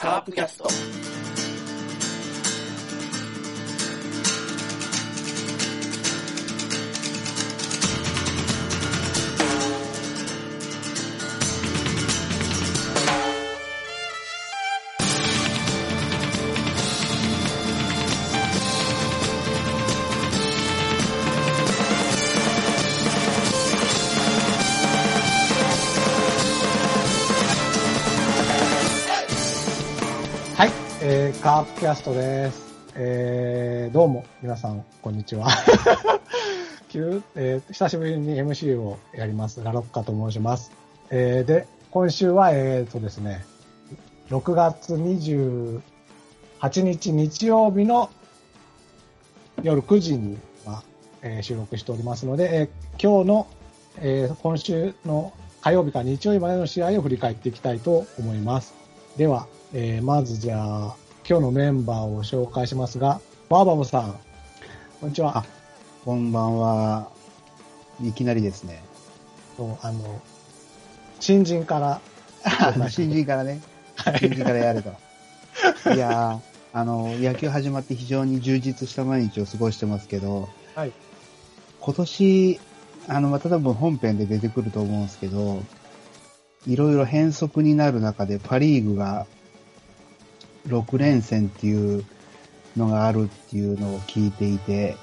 カープキャスト。カープキャストです。えー、どうも、皆さん、こんにちは。急えー久しぶりに MC をやります。ラロッカと申します。えー、で、今週は、えーとですね、6月28日日曜日の夜9時に、まあえー収録しておりますので、えー今日の、えー今週の火曜日か日曜日までの試合を振り返っていきたいと思います。では、えーまずじゃあ、今日のメンバーを紹介しますが、バーバブさん、こんにちは。あこんばんは。いきなりですね。そうあの、新人から、新人からね。新人からやれと。いやー、あの、野球始まって非常に充実した毎日を過ごしてますけど、はい。今年、あの、また多分本編で出てくると思うんですけど、いろいろ変則になる中でパリーグが6連戦っていうのがあるっていうのを聞いていて、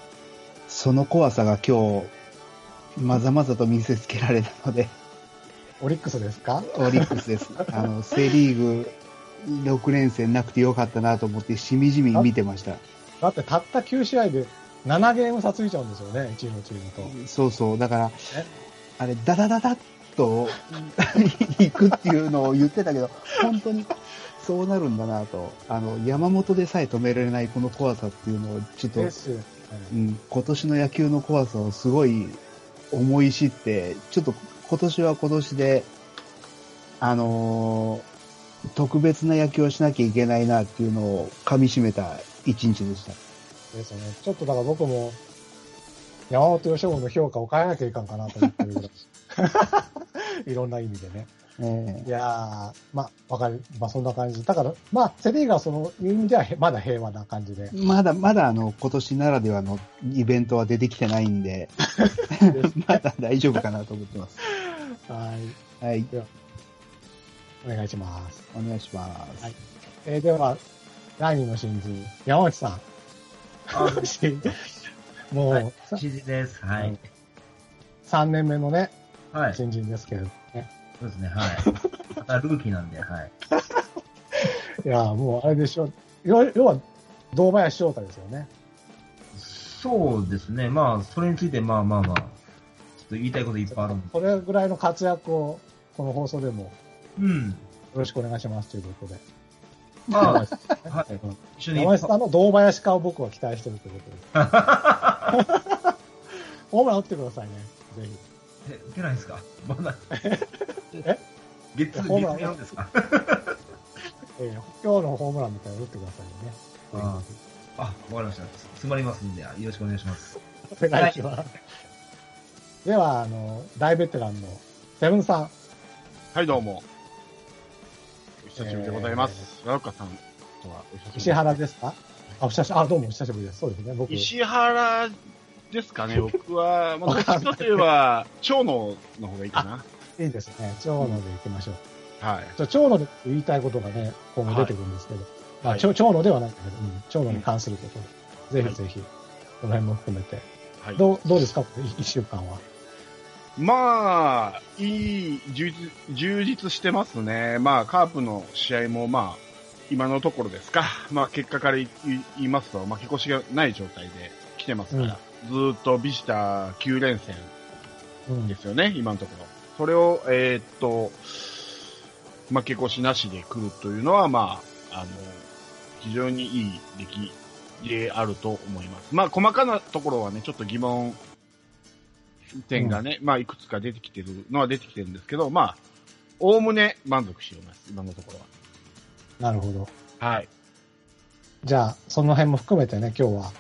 その怖さが今日、まざまざと見せつけられたので、オリックスですか？オリックスです。あの、セリーグ6連戦なくてよかったなと思って、しみじみ見てました。だってたった9試合で7ゲーム差ついちゃうんですよね、1位のチームと。そうそう。だからえ、あれ、ダダダダッと 行くっていうのを言ってたけど、本当にそうなるんだなと。あの、山本でさえ止められないこの怖さっていうのを、ちょっと、ね。うん、今年の野球の怖さをすごい思い知って、ちょっと今年は今年で、あのー特別な野球をしなきゃいけないなっていうのを噛み締めた一日でした。ですよね。ちょっとだから僕も、山本由伸の評価を変えなきゃいかんかなと思ってるぐらい。いろんな意味でね。えいやー、まあ、わかる。まあ、そんな感じ。だから、まあ、セリーがそのいう意味ではへまだ平和な感じで。えまだ、まだあの、今年ならではのイベントは出てきてないんで、まだ大丈夫かなと思ってます。はい。はい、お願いします。お願いします。はいえー、では、第二の新人、山内さん。あ もう、はいさ新人です。はい。3年目のね、はい。新人ですけれどね。そうですね。はい。またルーキーなんで、はい。いやー、もうあれでしょ。要要は、堂林翔太ですよね。そうですね。まあ、それについて、まあまあまあ、ちょっと言いたいこといっぱいあるんで。それぐらいの活躍を、この放送でもようん。ろしくお願いしますということで。まあ、はい。う ん一緒に。山内さんの堂林化を僕は期待してるということで。ホームラン打ってくださいね。ぜひ。え、出ないですか？まだ。え？月、月ホームラン？やるんですか？えー今日のホームランみたいなの打ってくださいね。ああ、わかりました。詰まりますんで、よろしくお願いします。お願いします。では、あの、大ベテランのセブンさん。はい、どうも。お久しぶりでございます。ラウカさんとはお久しぶり石原ですか？あ、お久しあ、どうもお久しぶりです。そうですね。僕、石原ですかね、僕は、まあ、どっちかといえば、長野の方がいいかな。いいですね。長野で行きましょう。はい。じゃあ長野で言いたいことがね、今後出てくるんですけど。あはい長長野ではないんだけど、うん、長野に関することで。ぜひぜひ、この辺も含めて。はい、どう、どうですか？一週間は。まあ、いい充実、充実してますね。まあ、カープの試合も、まあ、今のところですか。まあ、結果から言い言いますと、負け越しがない状態で来てますから、ずーっとビジター9連戦うんですよね、今のところ。それを、えーっと、負け越しなしで来るというのは、まあ、あの、非常にいい出来であると思います。まあ、細かなところはね、ちょっと疑問点がね、まあ、いくつか出てきてるのは出てきてるんですけど、まあ、おおむね満足しています、今のところなるほど。は。はい。じゃあ、その辺も含めてね、今日は、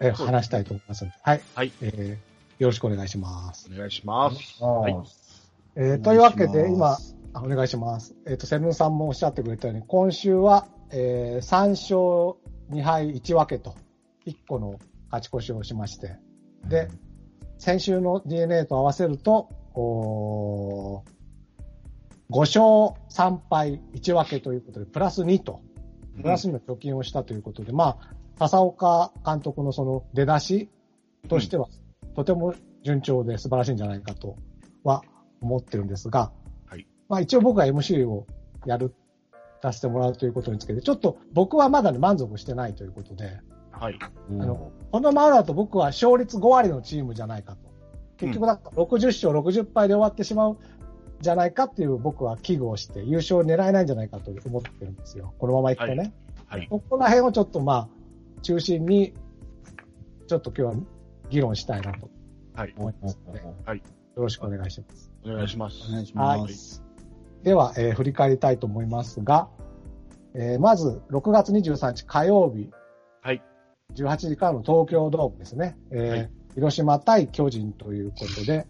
え話したいと思いますので。はい。はい。えーよろしくお願いします。お願いします。はい。えーというわけで、今、あお願いします。えっ、と、セブンさんもおっしゃってくれたように、今週は、えー、3勝2敗1分けと、1個の勝ち越しをしまして、で、先週の DNA と合わせると、お5勝3敗1分けということで、プラス2と、プラス2の貯金をしたということで、まあ、笹岡監督のその出だしとしては、とても順調で素晴らしいんじゃないかとは思ってるんですが、はいまあ一応僕が MC をやる、出してもらうということにつけて、ちょっと僕はまだね満足してないということで、はい。あの、このままだと僕は勝率5割のチームじゃないかと。結局だから60勝60敗で終わってしまうじゃないかっていう僕は危惧をして優勝狙えないんじゃないかと思ってるんですよ。このままいくとね。はい。ここら辺をちょっとまあ、中心に、ちょっと今日は議論したいなとはい。思いますので、はい。よろしくお願いします。お願いします。お願いします。では、えー振り返りたいと思いますが、えーまず、6月23日火曜日、はい。18時からの東京ドームですね。えーはい広島対巨人ということで、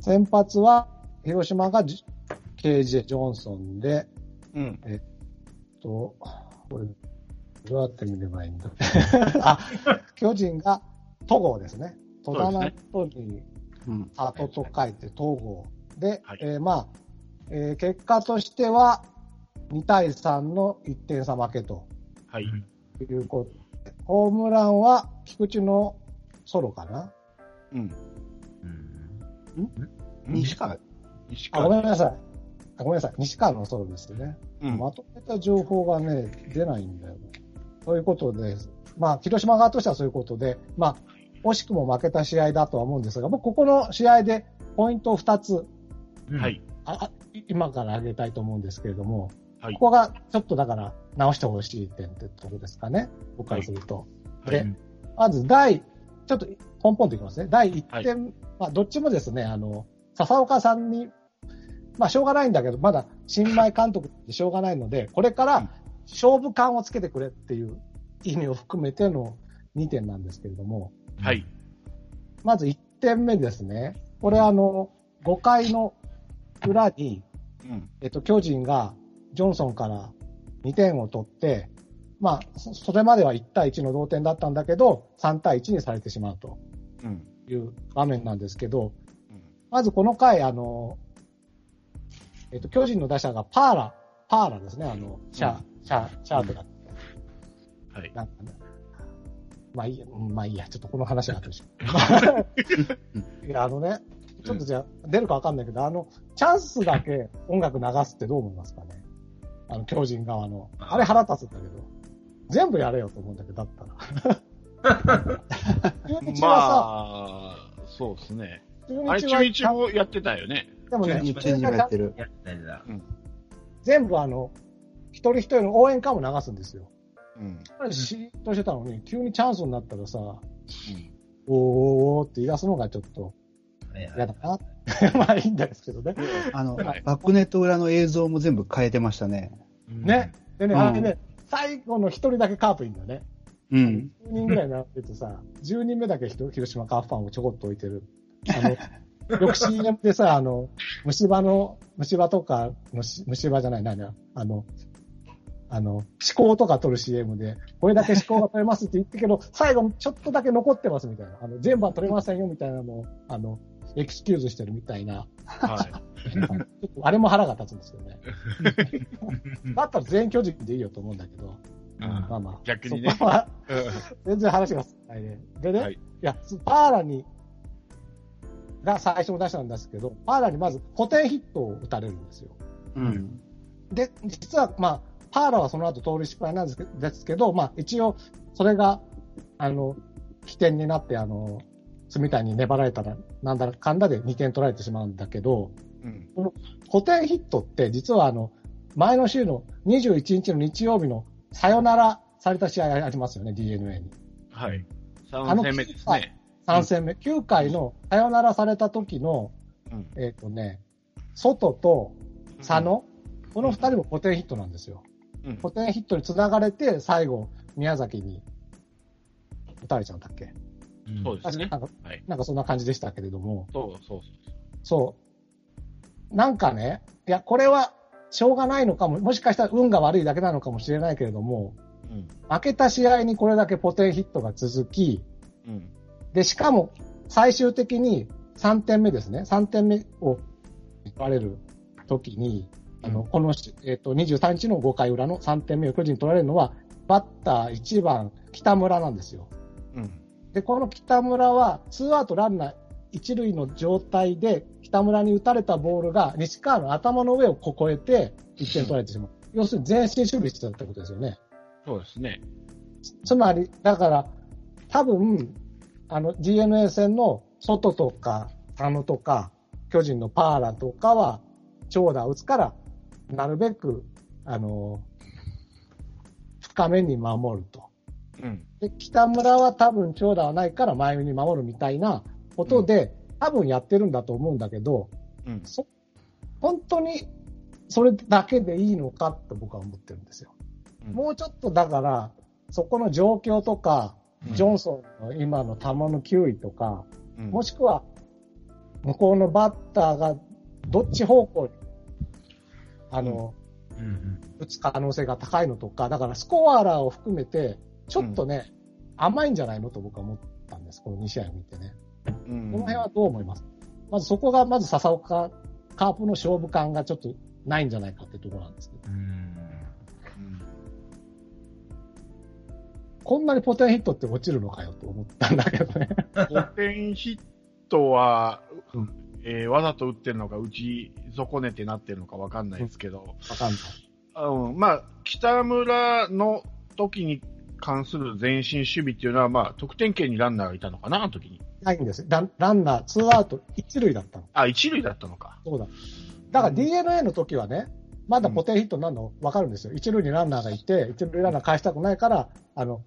先発は広島がじ KJ ジョンソンで、うん。と、これ、どうやって見ればいいんだ？あ、巨人が戸郷ですね。戸田の後にうん。里と書いて戸郷で、はいえーまあ、えー結果としては2対3の1点差負けとはい。いうことで、ホームランは菊池のソロかな？うん。西川、西あ、ごめん川。なさい。あごめんなさい。西川のソロですね。うん。まとめた情報がね、出ないんだよね。ということで、まあ、広島側としてはそういうことで、まあ、惜しくも負けた試合だとは思うんですが、僕、ここの試合でポイントを2つ、はい。ああ今から挙げたいと思うんですけれども、はい。ここがちょっとだから直してほしい点ってところですかね、僕からすると。はい。で、まず第、ちょっとポンポンといきますね。第1点、まあ、どっちもですね、あの、笹岡さんに、まあ、しょうがないんだけど、まだ新米監督ってしょうがないので、これかうん。ら勝負感をつけてくれっていう意味を含めての2点なんですけれども、はい。まず1点目ですね。これあの、5回の裏に、うん。えっと、巨人がジョンソンから2点を取って、まあ、そそれまでは1対1の同点だったんだけど、3対1にされてしまうとうん。いう場面なんですけど、うんまずこの回、あの、えっと、巨人の打者がパーラ、パーラですね、あの、シャー、シャー、シャートだって、はい。なんかね、まあいいや、うんまあいいや、ちょっとこの話は後でしよう いや、あのね、ちょっとじゃあ、出るかわかんないけど、あの、チャンスだけ音楽流すってどう思いますかね？あの、巨人側の。あれ腹立つんだけど。全部やれよと思うんだけど、だったら。中日はまあ、そうですね。さ、あれ、中日もやってたよね。でもね、中日にもやってる。全部あの、一人一人の応援歌も流すんですよ。うん。あれ、シーッとしてたのに、急にチャンスになったらさ、おーおーって言い出すのがちょっと嫌だな。まあいいんですけどね。あの、はいバックネット裏の映像も全部変えてましたね。ね。でね、うんあれね、最後の一人だけカープいいんだよね。うん。10人ぐらい並んでてさ、10人目だけ広島カープファンをちょこっと置いてる。あの、よく CM でさ、あの、虫歯の、虫歯とか虫歯じゃない、何だ、あの、あの、思考とか取る CM で、これだけ思考が取れますって言ってるけど、最後ちょっとだけ残ってますみたいな。あの、全部は取れませんよみたいなのを、あの、エクスキューズしてるみたいな。はい。ちょっとあれも腹が立つんですよね。だったら全員巨人でいいよと思うんだけど、まあまあ。逆にねそこは全然話が進まないね。でね、はいい、や、パーラに、が最初の出したんですけど、パーラにまず固定ヒットを打たれるんですよ。うん。で、実は、まあ、パーラはその後盗塁失敗なんですけど、まあ、一応、それが、あの、起点になって、あの、みたいに粘られたら、なんだかんだで2点取られてしまうんだけど、うん。固定ヒットって実はあの、前の週の21日の日曜日のサヨナラされた試合ありますよね、DNA に。はい。あ3の戦目ですね。3戦目。9回のサヨナラされた時の、うん。えっ、とね、外と佐野、この2人も固定ヒットなんですよ。うん。固定ヒットに繋がれて、最後、宮崎に打たれちゃうんだっけ？そうですね。なんかはい。なんかそんな感じでしたけれども、そうそうそう。なんかね、いや、これはしょうがないのかも、もしかしたら運が悪いだけなのかもしれないけれども、うん。負けた試合にこれだけポテンヒットが続き、うん。で、しかも最終的に3点目ですね。3点目を取られる時に、あの、このし、えっ、と、23日の5回裏の3点目を巨人に取られるのは、バッター1番、北村なんですよ。うん。で、この北村は、ツーアウトランナー一塁の状態で、北村に打たれたボールが西川の頭の上をここえて、1点取られてしまう。要するに前進守備してたってことですよね。そうですね。つまり、だから、多分、あの、DNA 戦の外とか、あのとか、巨人のパーラとかは、長打を打つから、なるべく、あの、深めに守ると。うん。で、北村は多分長打はないから前に守るみたいなことで、多分やってるんだと思うんだけど、うん。そ、本当にそれだけでいいのかと僕は思ってるんですよ。うんもうちょっとだから、そこの状況とか、うんジョンソンの今の球の球威とか、うんもしくは、向こうのバッターがどっち方向に、あの、うんうん。打つ可能性が高いのとか、だからスコアラーを含めて、ちょっとね、甘いんじゃないのと僕は思ったんです、この2試合を見てね。うんこの辺はどう思います？まずそこが、まず笹岡カープの勝負感がちょっとないんじゃないかってところなんですけど。こんなにポテンヒットって落ちるのかよと思ったんだけどね。ポテンヒットは、うんえーわざと打ってるのか、打ち損ねてなってるのかわかんないですけど、わかんない。うん、まあ、北村の時に関する前進守備っていうのは、まあ、得点圏にランナーがいたのかな、あの時に。ないんです。ランランナー、ツーアウト、一塁だったの。あ、一塁だったのか。そうだ。だから DNA の時はね、まだポテンヒットになるの分かるんですよ。一塁にランナーがいて、一塁ランナー返したくないから、あの、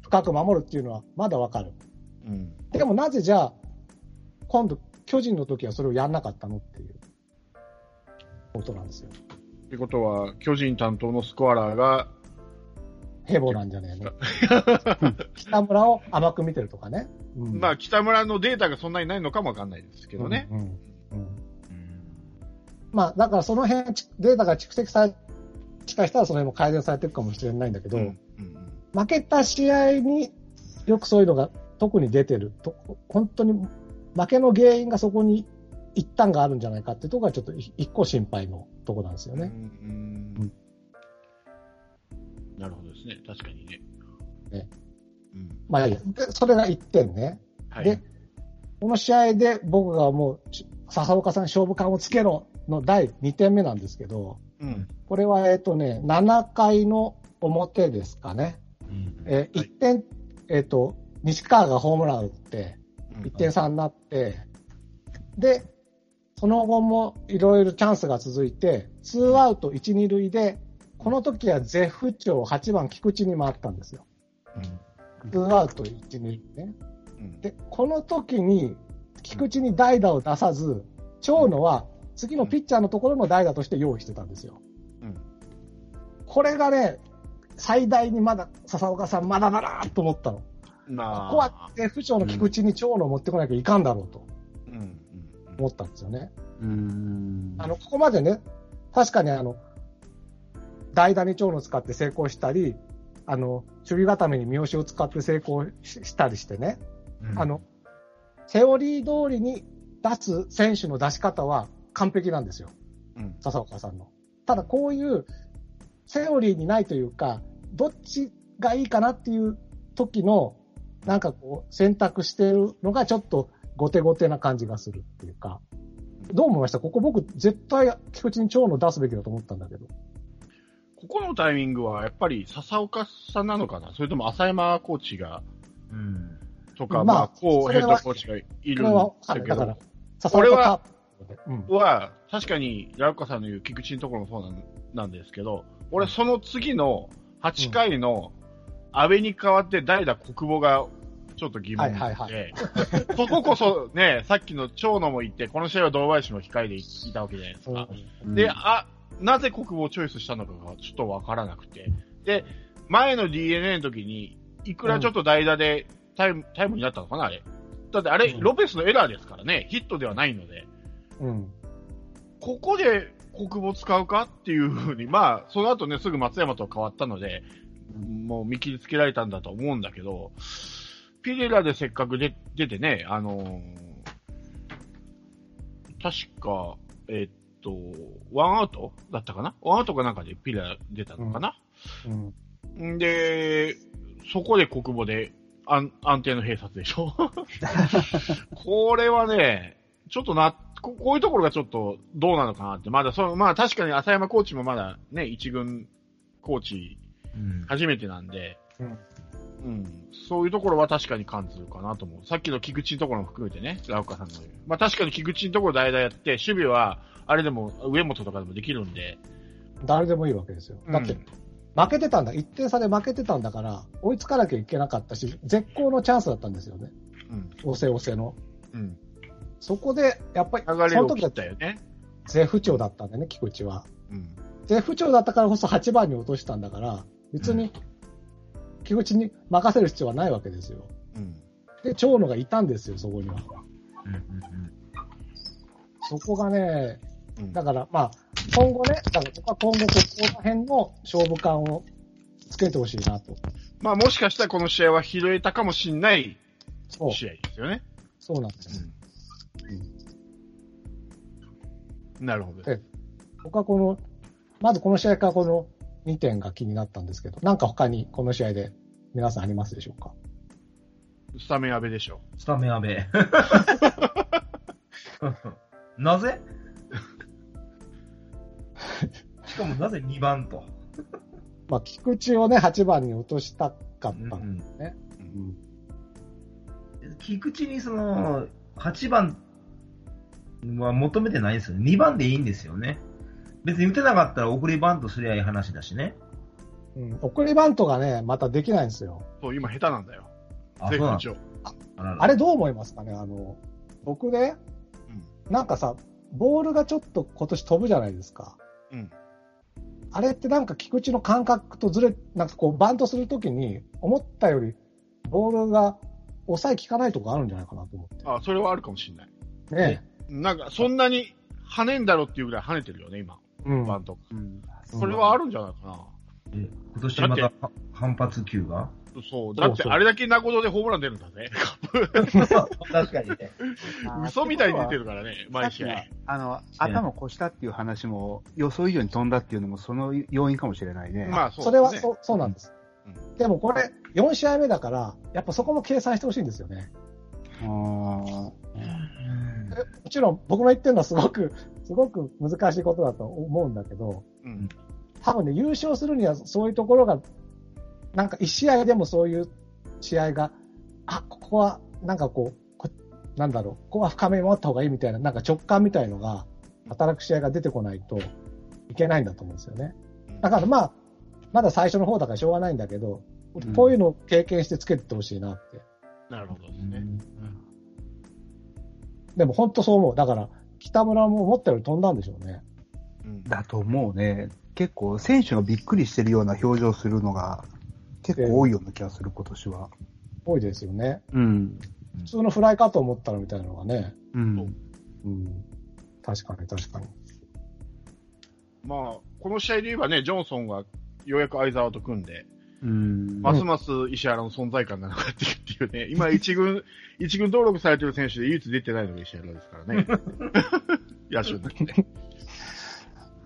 深く守るっていうのはまだ分かる。うん。でもなぜじゃあ、今度、巨人の時はそれをやんなかったのっていうことなんですよ。ってことは、巨人担当のスコアラーが、ヘボなんじゃねえの。北村を甘く見てるとかね。うんまあ、北村のデータがそんなにないのかもわかんないですけどね。うんうんうんうんまあ、だからその辺、ちデータが蓄積され、もしかしたらその辺も改善されてるかもしれないんだけど、うん。うん負けた試合によくそういうのが特に出てると、本当に負けの原因がそこに一端があるんじゃないかってところがちょっと一個心配のところなんですようん。ね。うんなるほどですね。確かにね。ねうん。まあいいそれが1点ね。はい。で、この試合で僕がもう、し笹岡さん勝負感をつけろの第2点目なんですけど、うん。これはえっ、とね、7回の表ですかね。うんえーはい1点、えっ、と、西川がホームラン打って、うん1点差になって、で、その後もいろいろチャンスが続いて、ツーアウト1、2塁で、この時は絶不調8番菊池に回ったんですよ。ツーアウト1、2塁ね。うんで、この時に菊池に代打を出さず、長野は次のピッチャーのところの代打として用意してたんですよ。うんこれがね、最大にまだ、笹岡さんまだだなと思ったの。まあ。ここは絶不調の菊池に長野を持ってこなきゃいかんだろうと。思ったんですよね。うーん。あの、ここまでね、確かにあの、代打に長野を使って成功したり、あの、守備固めに三好を使って成功ししたりしてね、うんあの、セオリー通りに出す選手の出し方は完璧なんですよ。うん。笹岡さんの。ただこういうセオリーにないというか、どっちがいいかなっていう時の、なんかこう選択してるのがちょっと後手後手な感じがするっていうか、どう思いました？ここ僕絶対菊池に長野出すべきだと思ったんだけど。ここのタイミングは、やっぱり笹岡さんなのかな？それとも浅山コーチが、うん。とか、まあまあ、こうヘッドコーチがいるんだけかる。だからど、、笹これは岡カープでうん。は、確かに、ラウカさんの言う菊池のところもそうなんなんですけど、俺その次の8回の安倍に代わって代打国母がちょっと疑問で、はいはい そここそね、さっきの長野も言って、この試合は堂林も控えでいたわけじゃないですか。うんで、あ、なぜ国母をチョイスしたのかがちょっとわからなくて。で、前の DNA の時に、いくらちょっと代打でタイム、タイムになったのかなあれ。だってあれ、うんロペスのエラーですからね。ヒットではないので。うん。ここで国母使うかっていうふうに、まあ、その後ね、すぐ松山と変わったので、もう見切りつけられたんだと思うんだけど、ピレラでせっかく出出てね、あのー確か、えっと、ワンアウトだったかな？ワンアウトかなんかでピレラ出たのかな、うん。んで、そこで国母で安安定の併殺でしょ？これはね、ちょっとな、ここういうところがちょっとどうなのかなって、まだその、まあ確かに浅山コーチもまだね、一軍コーチうん。初めてなんで、うんうん、そういうところは確かに感じるかなと思う。さっきの菊池のところも含めてね、ラウカさんの。まあ確かに菊池のところ代々やって、守備は、あれでも、上本とかでもできるんで、誰でもいいわけですよ。だって、負けてたんだ。1点差で負けてたんだから、追いつかなきゃいけなかったし、絶好のチャンスだったんですよね。うん、押せ押せの。うん。そこで、やっぱり、その時はたよね。絶不調だったんだよね、菊池は。うん。絶不調だったからこそ8番に落としたんだから、別に、菊池に任せる必要はないわけですよ。うん。で、長野がいたんですよ、そこには。うんうんそこがね、うんだから、まあ、今後ね、だから僕は今後、ここら辺の勝負感をつけてほしいなと。まあもしかしたらこの試合は拾えたかもしんない試合ですよね。そうなんですよ。なるほど。で僕はこの、まずこの試合からこの2点が気になったんですけど、なんか他にこの試合で皆さんありますでしょうか？スタメン阿部でしょ。スタメン阿部。なぜ？しかもなぜ2番と？まあ、菊池をね、8番に落としたかった。うんうん菊池にその、8番は求めてないんですよね。2番でいいんですよね。別に打てなかったら送りバントすりゃいい話だしね。うん送りバントがね、またできないんですよ。そう、今下手なんだよ。あ、そうなん。ああれどう思いますかね？あの、僕ね、なんかさ、ボールがちょっと今年飛ぶじゃないですか。うん。あれってなんか菊池の感覚とずれ、なんかこうバントするときに思ったよりボールが抑え効かないとこあるんじゃないかなと思って。あ、それはあるかもしんない。ねなんか、そんなに跳ねんだろっていうぐらい跳ねてるよね、今。うん。バント。うんそれはあるんじゃないかな。え今年まだた反発球が？そう。だって、あれだけ名古屋でホームラン出るんだぜ。確かにね。嘘みたいに出てるからね、毎試合あの、頭越したっていう話も、予想以上に飛んだっていうのも、その要因かもしれないね。まあ、そう、それはそうそうなんです。うでもこれ、4試合目だから、やっぱそこも計算してほしいんですよね。あーもちろん僕の言ってるのはすごく、すごく難しいことだと思うんだけど、うん。多分ね、優勝するにはそういうところが、なんか1試合でもそういう試合が、あ、ここはなんかこう、こなんだろう、ここは深め持った方がいいみたいな、なんか直感みたいのが、働く試合が出てこないといけないんだと思うんですよね。だからまあ、まだ最初の方だからしょうがないんだけど、うんこういうのを経験してつけてってほしいなって。なるほどですね。でも本当そう思う。だから、北村も思ったより飛んだんでしょうね。うん。だと思うね。結構、選手がびっくりしてるような表情するのが、結構多いような気がする、今年は。多いですよね。うん。普通のフライかと思ったらみたいなのがね。うん。うん。確かに確かに。まあ、この試合で言えばね、ジョンソンがようやく相沢と組んで、うん。ますます石原の存在感がなくなっていくっていうね、今一軍、一軍登録されてる選手で唯一出てないのが石原ですからね。野手になって。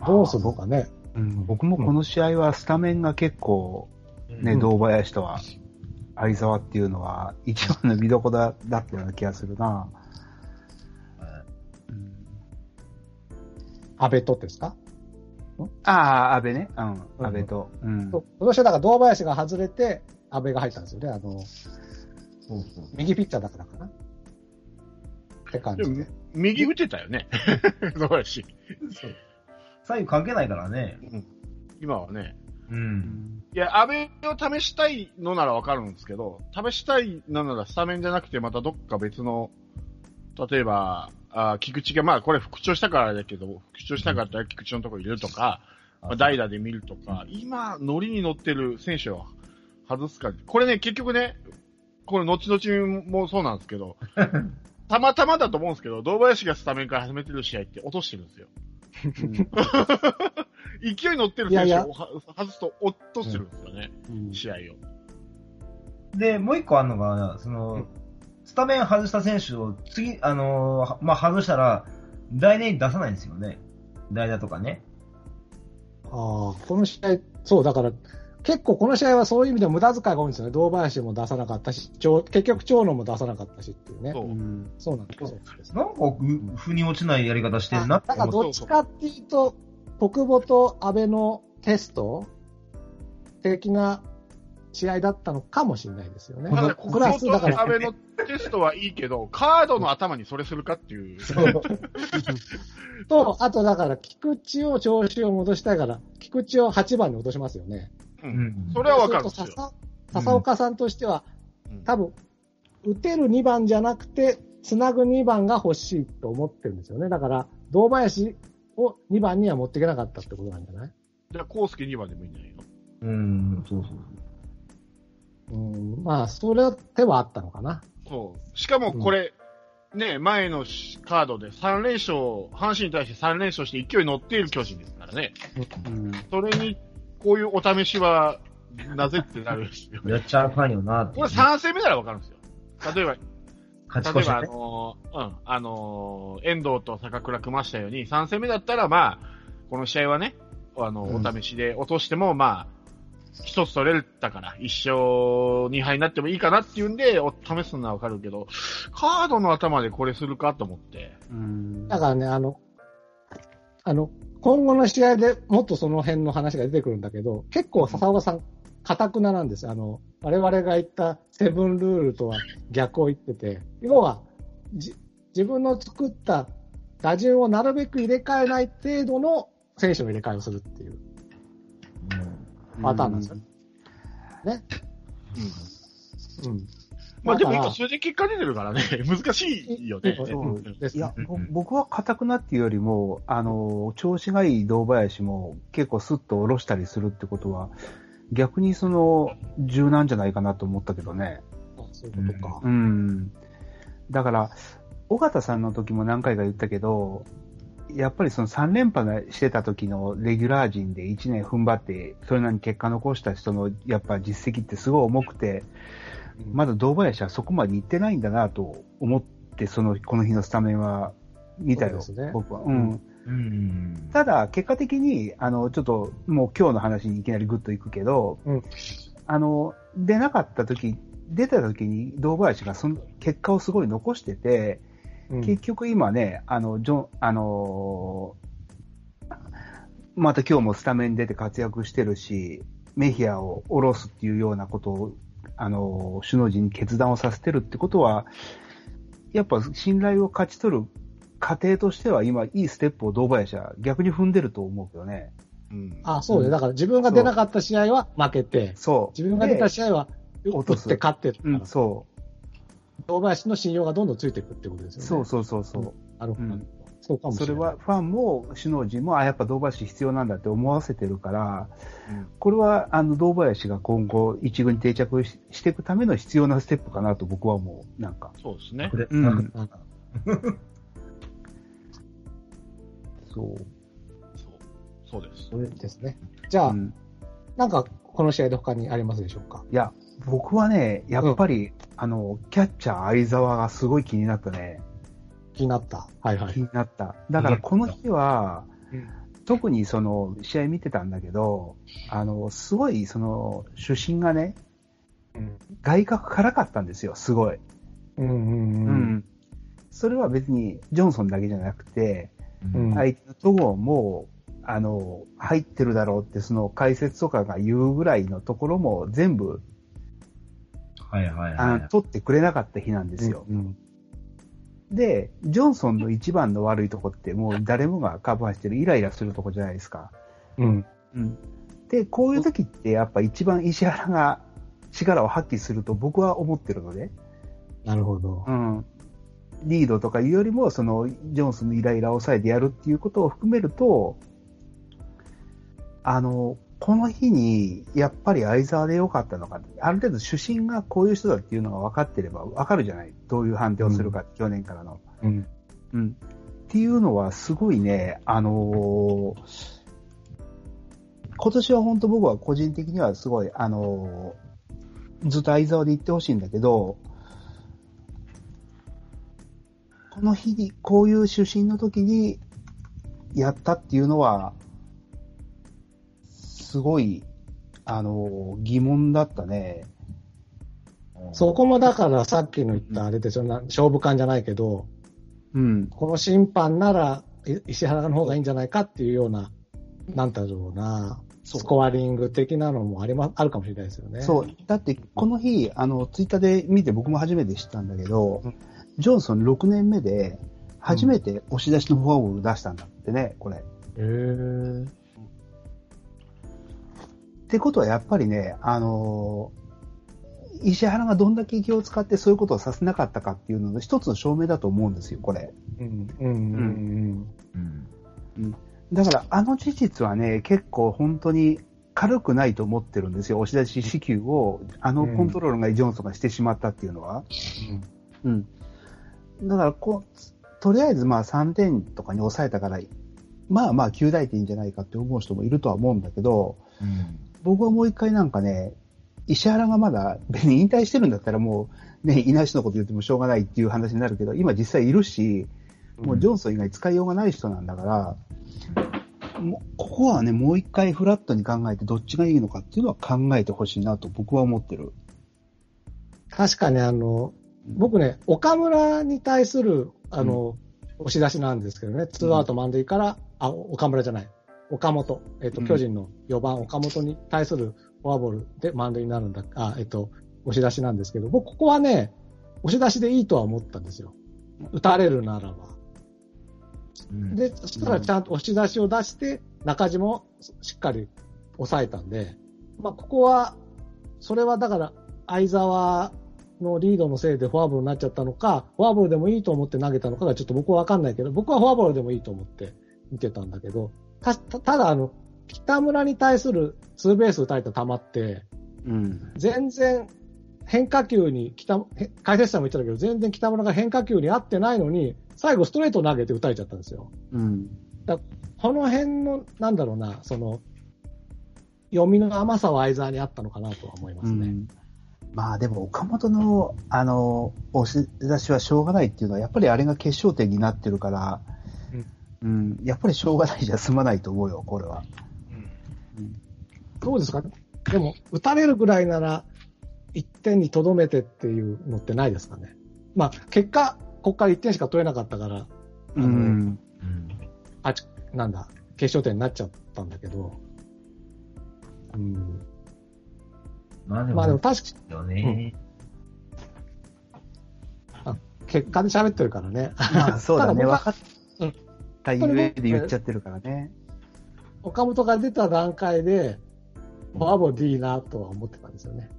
どうするのかね。うん、僕もこの試合はスタメンが結構、ね、うん堂林とは相沢っていうのは一番の見どころだだったような気がするな。うん安倍とですか？ああ、安倍ね。うん、うん安倍と。うん。そう今年はだから堂林が外れて、安倍が入ったんですよね。あの、そうそう。右ピッチャーだからかな。って感でもじで。、右打てたよね。どうやし。そう左右関係ないからね。今はね。うん。いや、安倍を試したいのならわかるんですけど、試したいのならスタメンじゃなくて、またどっか別の、例えば、あ菊池が、まあこれ復調したからだけど、復調したから菊池のところ入れるとか、まあ、代打で見るとか、今、ノリに乗ってる選手を外すか。これね、結局ね、これ後々もそうなんですけど、たまたまだと思うんですけど、堂林がスタメンから始めてる試合って落としてるんですよ。勢い乗ってる選手をは外すと、おっとするんですよね、うん試合を。で、もう一個あるのが、その、スタメン外した選手を次、あのーはまあ、外したら、来年に出さないんですよね。代打とかね。ああ、この試合、そう、だから、結構この試合はそういう意味で無駄遣いが多いんですよね。堂林も出さなかったし、長結局長野も出さなかったしっていうね。そうう。んそうなんですそうなんです。なんか、う腑に落ちないやり方してるなってなんか思って。どっちかっていうと、国母と安倍のテスト？的な試合だったのかもしれないですよね。ただ、国語とスだから、安倍のテストはいいけど、カードの頭にそれするかっていう。そう と、あとだから、菊池を調子を戻したいから、菊池を8番に落としますよね。ううんん。それはわかるんですよ。笹笹岡さんとしては、うん多分、打てる2番じゃなくて、つなぐ2番が欲しいと思ってるんですよね。だから、堂林を2番には持っていけなかったってことなんじゃない？じゃあ、コースケ2番でもいいんじゃないの？うん、そうそううん、まあ、それは手はあったのかな。そう。しかもこれ、ね、前のカードで3連勝、阪神に対して3連勝して勢い乗っている巨人ですからね。うんそれに、こういうお試しは、なぜってなるんですよ。やっちゃあかんよなってこれ3戦目ならわかるんですよ。例えば、例えば、あ勝ち越しね。のーうん、あのー遠藤と坂倉組ましたように、3戦目だったら、まあ、この試合はね、あの、うんお試しで落としても、まあ、一つ取れたから、一勝二敗になってもいいかなっていうんで、お試すのはわかるけど、カードの頭でこれするかと思って。うんだからね、あの、あの、今後の試合でもっとその辺の話が出てくるんだけど、結構笹岡さん、かたくななんですよ。あの、我々が言ったセブンルールとは逆を言ってて、要は、じ自分の作った打順をなるべく入れ替えない程度の選手の入れ替えをするっていうパターンなんですよ。うん。うん。まあでも今数字結果出てるからね、難しいよね。そうですいや、僕は硬くなっていうよりも、あの、調子がいい堂林も結構スッと下ろしたりするってことは、逆にその、柔軟じゃないかなと思ったけどね。そういうことか。うん。だから、尾形さんの時も何回か言ったけど、やっぱりその3連覇してた時のレギュラー陣で1年踏ん張って、それなりに結果残した人のやっぱ実績ってすごい重くて、まだ堂林はそこまで行ってないんだなと思って、その、この日のスタメンは見たよ、ね僕は。うん。うん。ただ、結果的に、あの、ちょっと、もう今日の話にいきなりグッといくけど、うんあの、出なかった時、出た時に堂林がその結果をすごい残してて、うん結局今ね、あの、ジョン、あのーまた今日もスタメン出て活躍してるし、メヒアを下ろすっていうようなことを、あのー首脳陣に決断をさせてるってことは、やっぱ信頼を勝ち取る過程としては今いいステップを堂林は逆に踏んでると思うけどね。うんあ、そうね。だから自分が出なかった試合は負けて、そう。自分が出たで試合は打落とすって勝ってるうん、そう。堂林の信用がどんどんついていくってことですよね。そうそうそうそう。なるほど。うんそうかもしれない。それはファンも首脳陣も、あ、やっぱ堂林必要なんだって思わせてるから、うんこれは、あの、堂林が今後、一軍に定着ししていくための必要なステップかなと僕は思う。なんか。そうですねうんうんそう。そうそうです。これですね。じゃあ、うんなんか、この試合で他にありますでしょうか？いや、僕はね、やっぱり、あの、キャッチャー相沢がすごい気になったね。気になった。はいはい。気になった。だからこの日は、うん特にその、試合見てたんだけど、あの、すごい、その、主審がね、うん外角辛かったんですよ、すごい。うんうんううん。それは別にジョンソンだけじゃなくて、うん相手の戸郷も、あの、入ってるだろうって、その解説とかが言うぐらいのところも全部、はいはいあはい。の取ってくれなかった日なんですよ。うんで、ジョンソンの一番の悪いとこって、もう 誰もがカバーしてるイライラするとこじゃないですか。うん。うん。で、こういう時ってやっぱ一番石原が力を発揮すると僕は思ってるので、なるほどう。ん。リードとかいうよりも、その、ジョンソンのイライラを抑えてやるっていうことを含めると、あの、この日に、やっぱり相沢で良かったのか、ある程度主審がこういう人だっていうのが分かってれば分かるじゃないどういう判定をするか、去年からの。うん。うん。っていうのはすごいね、あのー今年は本当僕は個人的にはすごい、あのーずっと相沢で行ってほしいんだけど、この日に、こういう出身の時にやったっていうのは、すごい、あのー疑問だったね。そこもだからさっきの言ったあれでしょ、な勝負感じゃないけど、うん。この審判ならい石原の方がいいんじゃないかっていうような、なんだろうな、スコアリング的なのもありま、あるかもしれないですよね。そう。だって、この日、あの、ツイッターで見て僕も初めて知ったんだけど、うんジョンソン6年目で、初めて押し出しのフォアボール出したんだってね、これ。へーってことはやっぱりね、あのー石原がどんだけ気を使ってそういうことをさせなかったかっていうのの一つの証明だと思うんですよ、これ。うん、うん、うん、うん。だから、あの事実はね、結構本当に軽くないと思ってるんですよ。押し出し支給を、あのコントロールがジョンソンがしてしまったっていうのは。うん。だからこう、とりあえずまあ3点とかに抑えたから、まあまあ9大点じゃないかって思う人もいるとは思うんだけど、うん。僕はもう一回なんかね、石原がまだ別に 引退してるんだったらもうね、いない人のこと言ってもしょうがないっていう話になるけど、今実際いるし、もうジョンソン以外使いようがない人なんだから、もうここはね、もう一回フラットに考えてどっちがいいのかっていうのは考えてほしいなと僕は思ってる。確かにあの、僕ね、岡村に対する、あの、押し出しなんですけどね、ツーアウト満塁から、あ、岡村じゃない、岡本、えっ、と、うん巨人の4番岡本に対するフォアボールで満塁になるんだ、あ、えっ、と、押し出しなんですけど、僕ここはね、押し出しでいいとは思ったんですよ。打たれるならば。うん。で、そしたらちゃんと押し出しを出して、中島をしっかり抑えたんで、まあ、ここは、それはだから、相沢のリードのせいでフォアボールになっちゃったのか、フォアボールでもいいと思って投げたのかがちょっと僕はわかんないけど、僕はフォアボールでもいいと思って見てたんだけど、た、たただあの、北村に対するツーベース打たれた球って、うん。全然変化球に北、へ解説者も言ってたけど、全然北村が変化球に合ってないのに、最後ストレート投げて打たれちゃったんですよ。うん。この辺の、なんだろうな、その、読みの甘さは相沢にあったのかなとは思いますね。うんまあでも岡本の、あの、押し出しはしょうがないっていうのは、やっぱりあれが決勝点になってるから、うん、やっぱりしょうがないじゃ済まないと思うよ、これは。どうですか？でも、打たれるぐらいなら、1点にとどめてっていうのってないですかね？まあ、結果、ここから1点しか取れなかったから、うん。うん。あち、なんだ、決勝点になっちゃったんだけど、うん、まあでも、まあでも確かよね。結果で喋ってるからね。まあそうだね、分かったゆえで言っちゃってるからね。岡本が出た段階で、フォアボールでいいなとは思ってたんですよね。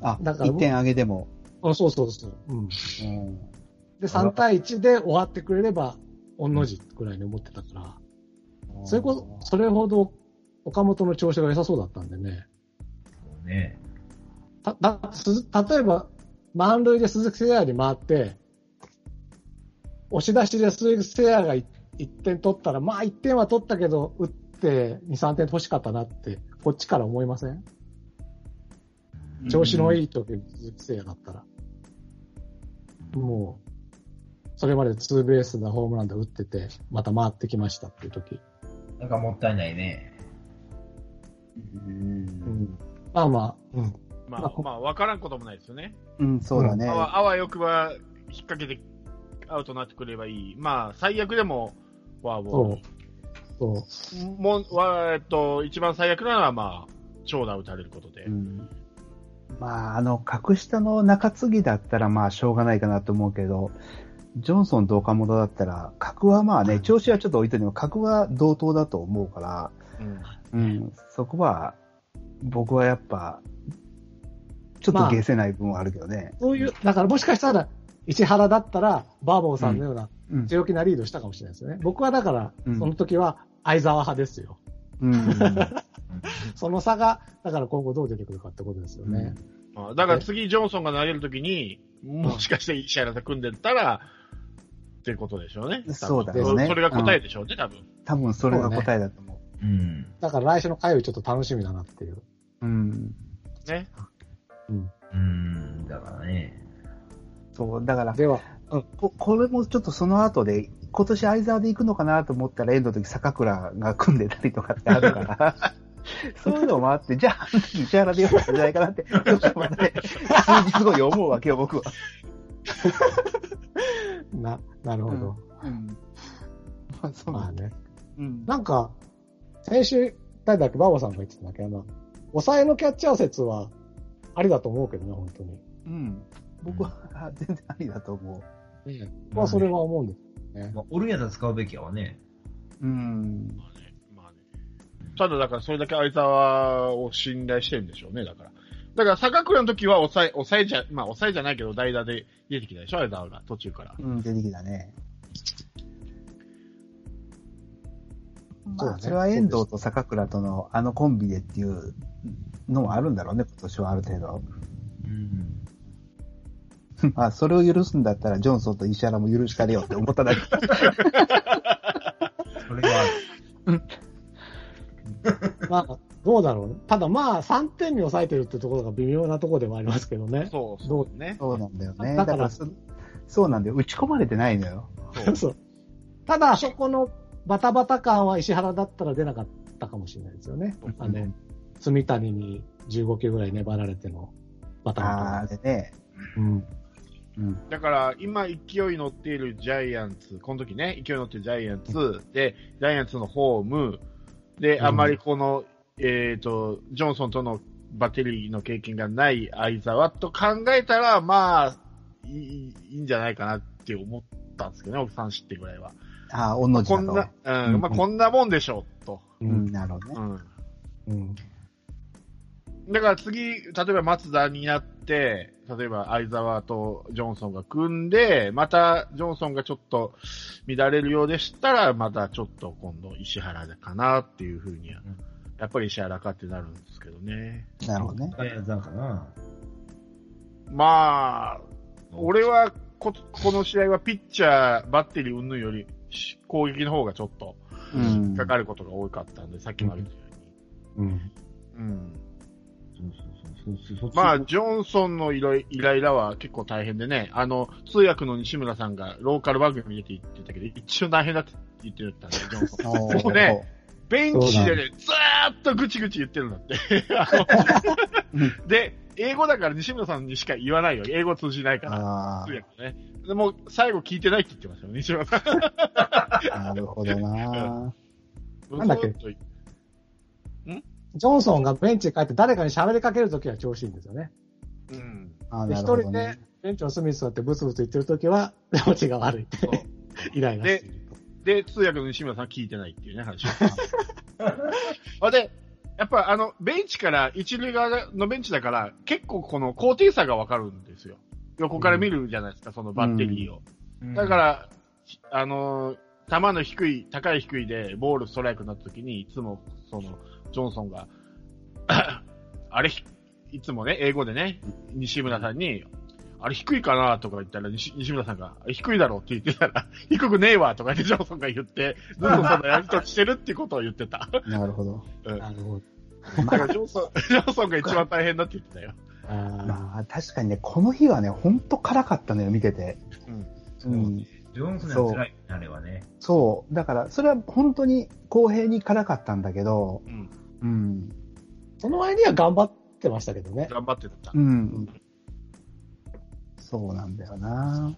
あ、だから1点上げでも。あそうそうそう。うん。うんで、3対1で終わってくれれば、御の字くらいに思ってたから、それこそ、それほど岡本の調子が良さそうだったんでね。そうね。た、だ、す例えば、満塁で鈴木誠也に回って、押し出しで鈴木誠也が1点取ったら、まあ1点は取ったけど、打って2、3点欲しかったなって、こっちから思いません？調子のいい時に鈴木誠也だったら。もう、それまでツーベースだ、ホームランで打ってて、また回ってきましたっていう時。なんかもったいないね。うんうん。まあまあ、うん。まあ、まあこまあ、わからんこともないですよね。うん、そうだねあ。わ、あわよくば、引っ掛けて、アウトになってくればいい。まあ、最悪でも、フォアボそーう。そう。ル。もう、わえっと、一番最悪なのは、まあ、長打打たれることで。うんまあ、あの、格下の中継ぎだったら、まあ、しょうがないかなと思うけど、ジョンソンと岡本だったら、格はまあね、調子はちょっと置いといても、格は同等だと思うから、うん。うん、そこは、僕はやっぱ、ちょっと消せない部分はあるけどね。そういう、だからもしかしたら、石原だったら、バーボンさんのようなうん。強気なリードしたかもしれないですよね。僕はだから、うんその時は相沢派ですよ。うん。その差が、だから今後どう出てくるかってことですよね。まあだから次、ジョンソンが投げるときに、もしかして石原さん組んでたら、ってことでしょうね。そうだねそそれが答えでしょうね、多分。多分それが答えだと思うん。だから来週の火曜日ちょっと楽しみだなっていう。う。うん。ね。うん。だからね。そう、だから、では、ここれもちょっとその後で、今年相沢で行くのかなと思ったら、エンドの時坂倉が組んでたりとかってあるから、そういうのもあって、じゃあ、石原でよかったんじゃないかなって、ちょっとまたね、数日後に思うわけよ、僕は。な、なるほど。うん。まあ、そうまあね。うん。なんか、先週、誰だっけ、バーバさんが言ってたんだけどな、抑えのキャッチャー説は、ありだと思うけどね、本当に。うん。僕はあ全然ありだと思まあ、それは思うんですね。まあ、おるんやったら使うべきやわね。う。うん。まあね。まあね。ただだからそれだけ相沢を信頼してるんでしょうね、だから。だから坂倉の時は抑え、抑えじゃ、まあ抑えじゃないけど代打で出てきたでしょ、相沢が途中から。うん、出てきたね。まあ、それは遠藤と坂倉とのあのコンビでっていうのもあるんだろうね、今年はある程度。うん。ま あ、それを許すんだったら、ジョンソンと石原も許したれよって思っただけ。それがある。まあ、どうだろうね。ただまあ、3点に抑えてるってところが微妙なところではありますけどね。そうどそうう？ね。そうなんだよね。だかだかららそ、そうなんだよ。打ち込まれてないのよ。そう。ただ、あそこのバタバタ感は石原だったら出なかったかもしれないですよね。あの、住谷に15球ぐらい粘られてのバタあバあ、でね。タ。うん。うん。だから、今勢い乗っているジャイアンツ、この時ね、勢い乗ってるジャイアンツ、で、ジャイアンツのホーム、で、うんあまりこの、えっ、と、ジョンソンとのバッテリーの経験がない相沢と考えたら、まあ、いいいいんじゃないかなって思ったんですけどね、奥さん知ってぐらいは。ああ、おんの字だと。こんな、うん、まあこんなもんでしょう、と。ううん、。なるほどね。うん。うん。だから次、例えば松田になって、例えば相沢とジョンソンが組んで、またジョンソンがちょっと乱れるようでしたら、またちょっと今度石原かなっていうふうには、やっぱり石原かってなるんですけどね。なるほどね。まあ、俺はこ、この試合はピッチャー、バッテリー云々よりし攻撃の方がちょっとうん。かかることが多かったんで、さっきも言ったようん。うに。うん。そうそうそうそう。まあ、ジョンソンのイライイライラは結構大変でね、あの、通訳の西村さんがローカル番組に出て言ってたけど、一応大変だって言ってたんで、ジョンソン。もうね、ベンチでね、ずーっとぐちぐち言ってるんだって。で、英語だから西村さんにしか言わないよ。英語通じないから。あ通訳ね。でも、最後聞いてないって言ってましたよ、西村さん。あ、なるほどな。なんだっけ？ジョンソンがベンチに帰って誰かに喋りかけるときは調子いいんですよね。うん。あで、なるほど一人でね。ベンチの隅に座ってブツブツ言ってるときは、気持ちが悪いってそう。イライラしていると。で、通訳の西村さんは聞いてないっていうね、話を。あで、やっぱあの、ベンチから、一塁側のベンチだから、結構この高低差がわかるんですよ。横から見るじゃないですか、そのバッテリーを。だから、あのー球の低い、高い低いで、ボールストライクになった時に、いつも、その、ジョンソンが、あれ、ひいつもね、英語でね、西村さんに、あれ低いかなとか言ったら、西西村さんが、あれ低いだろうって言ってたら、低くねえわとか言ってジョンソンが言って、ずっとそのやりとりしてるってことを言ってた。なるほど。うん。なるほど。だからジョンソン、ジョンソンが一番大変だって言ってたよ。あーまあ、確かにね、この日はね、ほんと辛かったのよ、見てて。うん。うん。ジョンソンの辛い、あれはね。そう。だから、それは本当に公平に辛かったんだけど、うん。うん。その前には頑張ってましたけどね。頑張ってた。うん。そうなんだよな。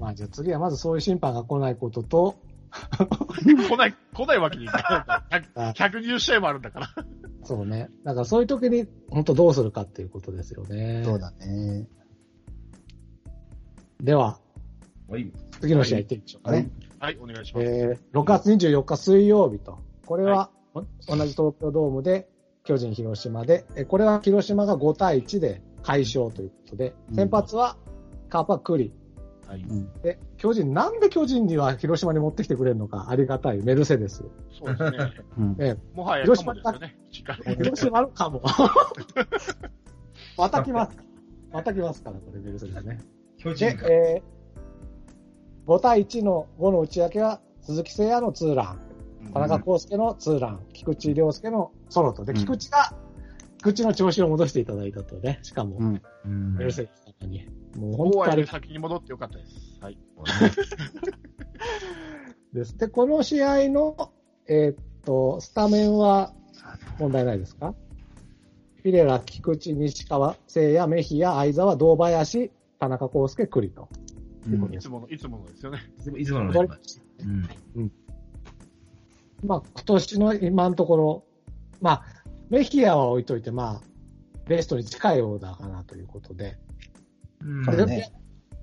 まあじゃあ次はまずそういう審判が来ないことと、来ない、来ないわけにいかない。あ100 120試合もあるんだから。そうね。だからそういう時に本当どうするかっていうことですよね。そうだね。では、はい。次の試合行ってみましょうかね。はい、お願いします。えー、6月24日水曜日と。これは、同じ東京ドームで、巨人広島で、えーこれは広島が5対1で快勝ということで、うん先発はカープは栗。はい。うん。で、巨人、なんで巨人には広島に持ってきてくれるのか、ありがたいメルセデス。そうですね。うん。えもはやかもですよね。広島のかも。また来ますか。また来ますから、これメルセデスね。巨で人、か。えー、5対1の5の内訳は、鈴木誠也のツーラン、田中康介のツーラン、菊池涼介のソロと。で、うん菊池が、菊池の調子を戻していただいたとね。しかもう、ん。うんメルセデス様に。もう本当あり大愛で先に戻ってよかったです。はい。です。で、この試合の、えーっと、スタメンは問題ないですか？フィレラ、菊池、西川、聖也、メヒア、相沢、堂林、田中康介、栗と。うんいつもの、いつものですよね。いつものこれうん。まあ、今年の今のところ、まあ、メヒアは置いといて、まあ、ベストに近いオーダーかなということで。うんね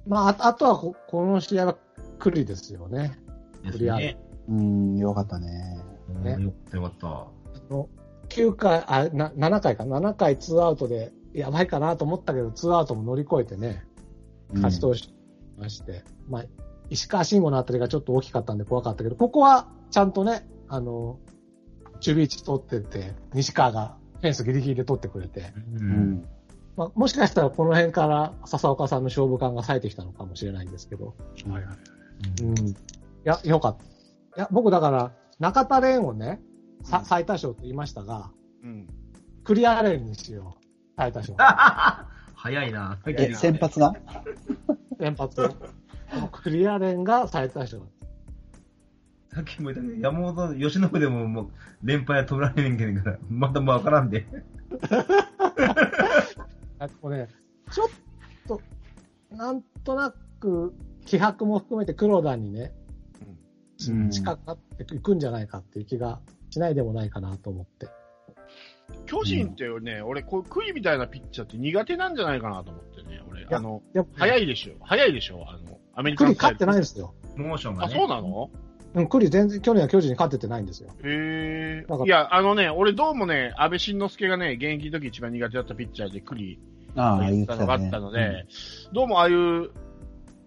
まあ、ああとはこ、この試合は栗ですよね。ですクリアね。うん、よかったね。うんよかったよかった。あの9回、あ、な、7回か、7回ツーアウトで、やばいかなと思ったけど、ツーアウトも乗り越えてね、勝ち投手まして、まあ、石川慎吾のあたりがちょっと大きかったんで怖かったけど、ここはちゃんとね、あの、守備位置取ってて、西川がフェンスギリギリで取ってくれて、う。うんん。まあ、もしかしたらこの辺から笹岡さんの勝負感が冴えてきたのかもしれないんですけど、はいはい。うん。いや、よかった。いや、僕だから、中田蓮をね、さうん最多勝と言いましたが、うん。クリアレンにしよう。最多勝。早いな。え、先発が 先発を。クリアレンが最多勝。さっきも言ったけど、山本由伸でももう連敗は取られねんけんから、まだわからんで。あとね、ちょっと、なんとなく、気迫も含めて黒田にね、うん近くなっていくんじゃないかっていう気がしないでもないかなと思って。巨人ってね、俺、こう、クイみたいなピッチャーって苦手なんじゃないかなと思ってあの、でも、早いでしょ。早いでしょ。あの、アメリカのクリ勝ってないですよ。あ、モーションがね。そうなの？うん、クリ全然去年は巨人に勝っててないんですよ。へえ。いや、あのね、俺どうもね、安倍晋之助がね、現役の時一番苦手だったピッチャーでクリああ、と言った。のがあったので、どうもああいう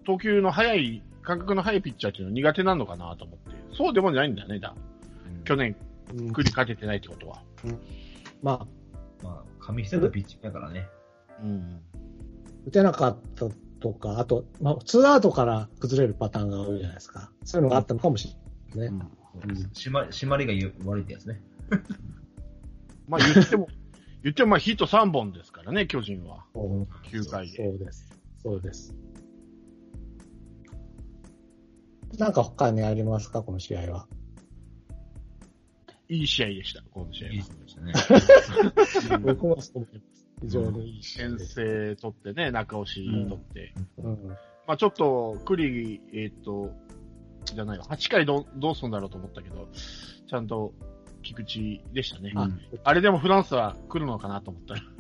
投球の速い、感覚の速いピッチャーっていうのは苦手なのかなと思って。そうでもないんだね、だ。うん去年、うんクリ勝ててないってことは。まあ、まあ、紙一重のピッチングだからね。うん。打てなかったとか、あと、まあ、ツーアウトから崩れるパターンが多いじゃないですか。そういうのがあったのかもしれないね。そうです締ま締まりが悪いってやつね。まあ言っても、言ってもまあヒット3本ですからね、巨人は。そう9回で。そうです。そうです。なんか他にありますか、この試合は。いい試合でした、この試合いいは。ですね。僕もそう思います。非常にいい先です。制取ってね、中押し取って。うん。まあちょっと、クリ、えっ、と、じゃないわ、8回どうどうすんだろうと思ったけど、ちゃんと菊池でしたね。あ、あれでもフランスは来るのかなと思ったら。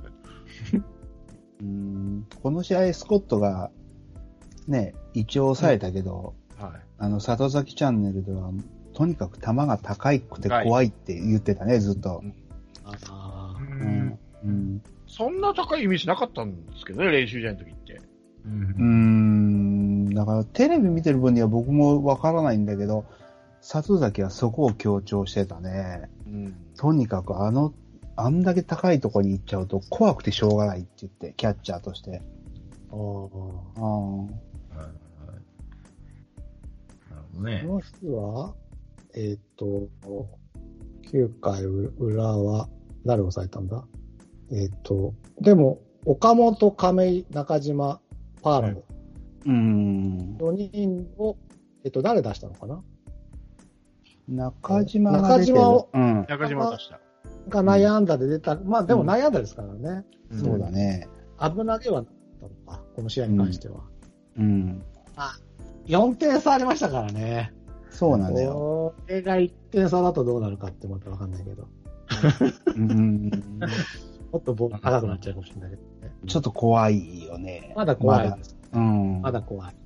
うんこの試合、スコットが、ね、一応抑えたけど、はい。あの、里崎チャンネルでは、とにかく球が高くて怖いって言ってたね、ずっと。あううんん。うん。そんな高いイメージなかったんですけどね、練習試合の時って。う。うんん。だから、テレビ見てる分には僕もわからないんだけど、里崎はそこを強調してたね。うん。とにかくあの、あんだけ高いとこに行っちゃうと怖くてしょうがないって言って、キャッチャーとして。あ。ああ。ああ。はいはいなるほどねこ。の日は、えーっと、9回裏は、誰を抑えたんだ？えーっと、でも、岡本、亀井、中島、パーラム、うん。4人を、えーっと、誰出したのかな？中島が出てる。中島をうん。中島出した。が内野安打で出た。まあ、でも内野安打ですからね。うんそうだね。危なげはなかったのか、この試合に関しては。うん。4点差ありましたからね。そうなんだよ。これが1点差だとどうなるかってまたわかんないけど。うん。もっとボール高くなっちゃうかもしれないけどね。ちょっと怖いよね。まだ怖いまです。だうん。まだ怖い。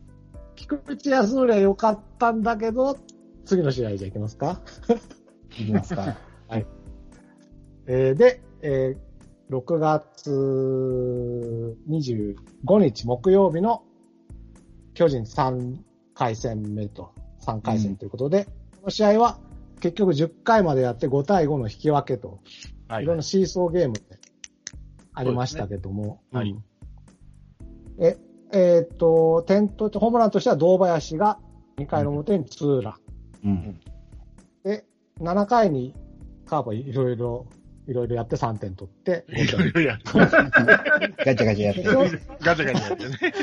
菊池康則は良かったんだけど、次の試合じゃいきますか。いきますか。えーで、えー6月25日木曜日の巨人3回戦目と、3回戦ということで、この試合は結局10回までやって5対5の引き分けと、はいいろんなシーソーゲームでありましたけども、はいうんえ、えーっと、点と、ホームランとしては堂林が2回の表にツーラン。うん。で、7回にカープはいろいろ、いろいろやって3点取って、いろいろやって、ガチャガチャやってガチャガチャやってね。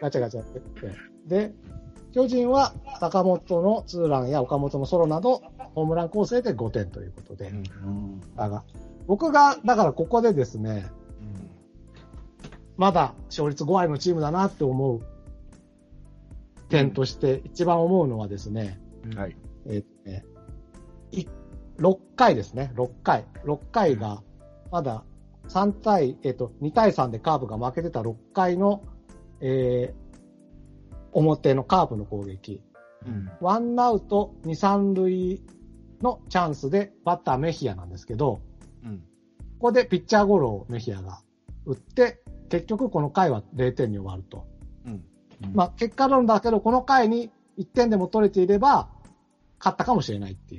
ガチャガチャやってって。で、巨人は坂本のツーランや岡本のソロなど、ホームラン構成で5点ということで。うん。だが、僕が、だからここでですね、まだ勝率5割のチームだなって思う点として、一番思うのはですね、はい。えっとね、い6回ですね、6回。6回が、まだ3対、えっと、2対3でカープが負けてた6回の、えー表のカープの攻撃。うん。ワンアウト2、3塁のチャンスでバッターメヒアなんですけど、うん。ここでピッチャーゴロをメヒアが打って、結局この回は0点に終わると。うん。まあ結果論だけど、この回に1点でも取れていれば、勝ったかもしれないっていう。